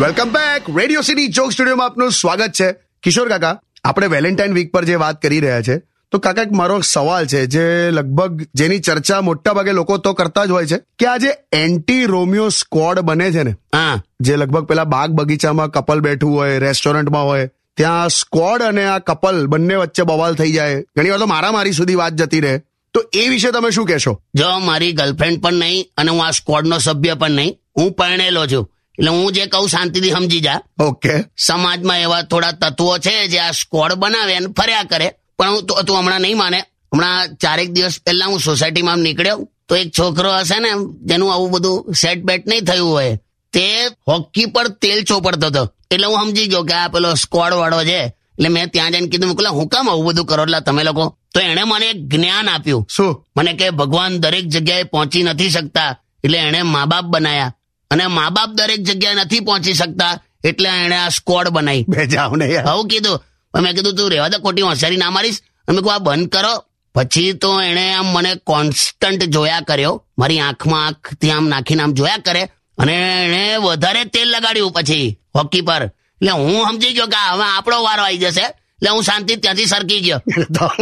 Welcome back radio city joke સ્ટુડિયોમાં આપનું સ્વાગત છે. કિશોર કાકા આપણે વેલેન્ટાઇન વીક પર જે વાત કરી રહ્યા છે તો કાકા એક મારો સવાલ છે જે લગભગ જેની ચર્ચા મોટા ભાગે લોકો તો કરતા જ હોય છે કે આ જે એન્ટી રોમિયો સ્કોડ બને છે ને હા. જે લગભગ પેલા બાગ બગીચામાં કપલ બેઠું હોય રેસ્ટોરન્ટમાં હોય ત્યાં સ્કોડ અને આ કપલ બંને વચ્ચે બવાલ થઈ જાય. ઘણી વાર તો મારા મારી સુધી વાત જતી રહે. તો એ વિશે તમે શું કહેશો? જો મારી ગર્લફ્રેન્ડ પણ નહીં અને હું આ સ્કોડનો સભ્ય પણ નહીં હું પરણેલો છું. એટલે હું જે કહું શાંતિથી સમજી જા. ઓકે. સમાજમાં એવા થોડા તત્વો છે જે આ સ્કોડ બનાવે અને ફર્યા કરે. પણ હું તો- હમણાં નહીં માને. હમણાં ચારેક દિવસ પહેલા હું સોસાયટીમાં નીકળ્યો. તો એક છોકરો હશે ને જેનું આવું બધું સેટ બેટ નહીં થયું હોય તે હોકી પર તેલ ચોપડતો હતો. એટલે હું સમજી ગયો કે આ પેલો સ્કોડ વાળો છે. એટલે મેં ત્યાં જઈને કીધું મોકલા હું કામ આવું બધું કરો? એટલે તમે લોકો. તો એણે મને એક જ્ઞાન આપ્યું. શું? મને કે ભગવાન દરેક જગ્યાએ પહોંચી નથી શકતા. એટલે એણે મા બાપ બનાયા. અને મા બાપ દરેક જગ્યાએ નથી પહોંચી શકતા એટલે એણે આ સ્કોડ બનાવી. બે જાવ ને આવું કીધું. મેં કીધું તું રેવા દે ખોટી હોશિયારી ના મારીશ. અમે કહું આ બંધ કરો. પછી તો એણે આમ મને કોન્સ્ટન્ટ જોયા કર્યો. મારી આંખમાં આંખથી આમ નાખીને આમ જોયા કરે. અને એણે વધારે તેલ લગાડ્યું પછી હોકી પર. એટલે હું સમજી ગયો કે હવે આપણો વારો આવી જશે. એટલે હું શાંતિ ત્યાંથી સરકી ગયો.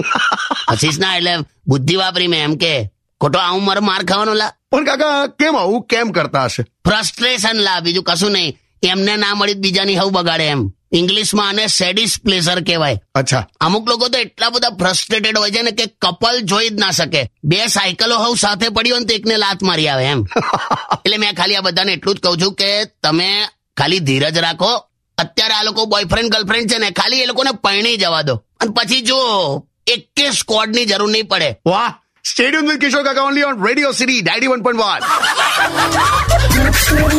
આશીષ ના એટલે બુદ્ધિ વાપરી મેં એમ કે ખોટો આવું મારે માર ખાવાનો લા. પણ કાકા કેમ આવું? કેમ કરતા હશે? ફ્રસ્ટ્રેશન લા બીજું કશું નહીં. એમને ના મળી બીજાની હવ બગાડે એમ. ઇંગ્લિશમાં આને સેડિસ પ્લેઝર કહેવાય. અચ્છા. અમુક લોકો તો એટલા બધા ફ્રસ્ટ્રેટેડ હોય છે ને કે કપલ જોઈ જ ના શકે. બે સાયકલો હવ સાથે પડી હોય ને તો એકને લાત મારી આવે એમ. એટલે મેં ખાલી આ બધાને એટલું જ કહું છું કે તમે ખાલી ધીરજ રાખો. અત્યારે આ લોકો બોયફ્રેન્ડ ગર્લફ્રેન્ડ છે ને ખાલી એ લોકોને પરણી જવા દો. અને પછી જો એકે સ્કોડની જરૂર નહીં પડે. વાહ! Stadium with Kishore Kaka only on Radio City 91.1.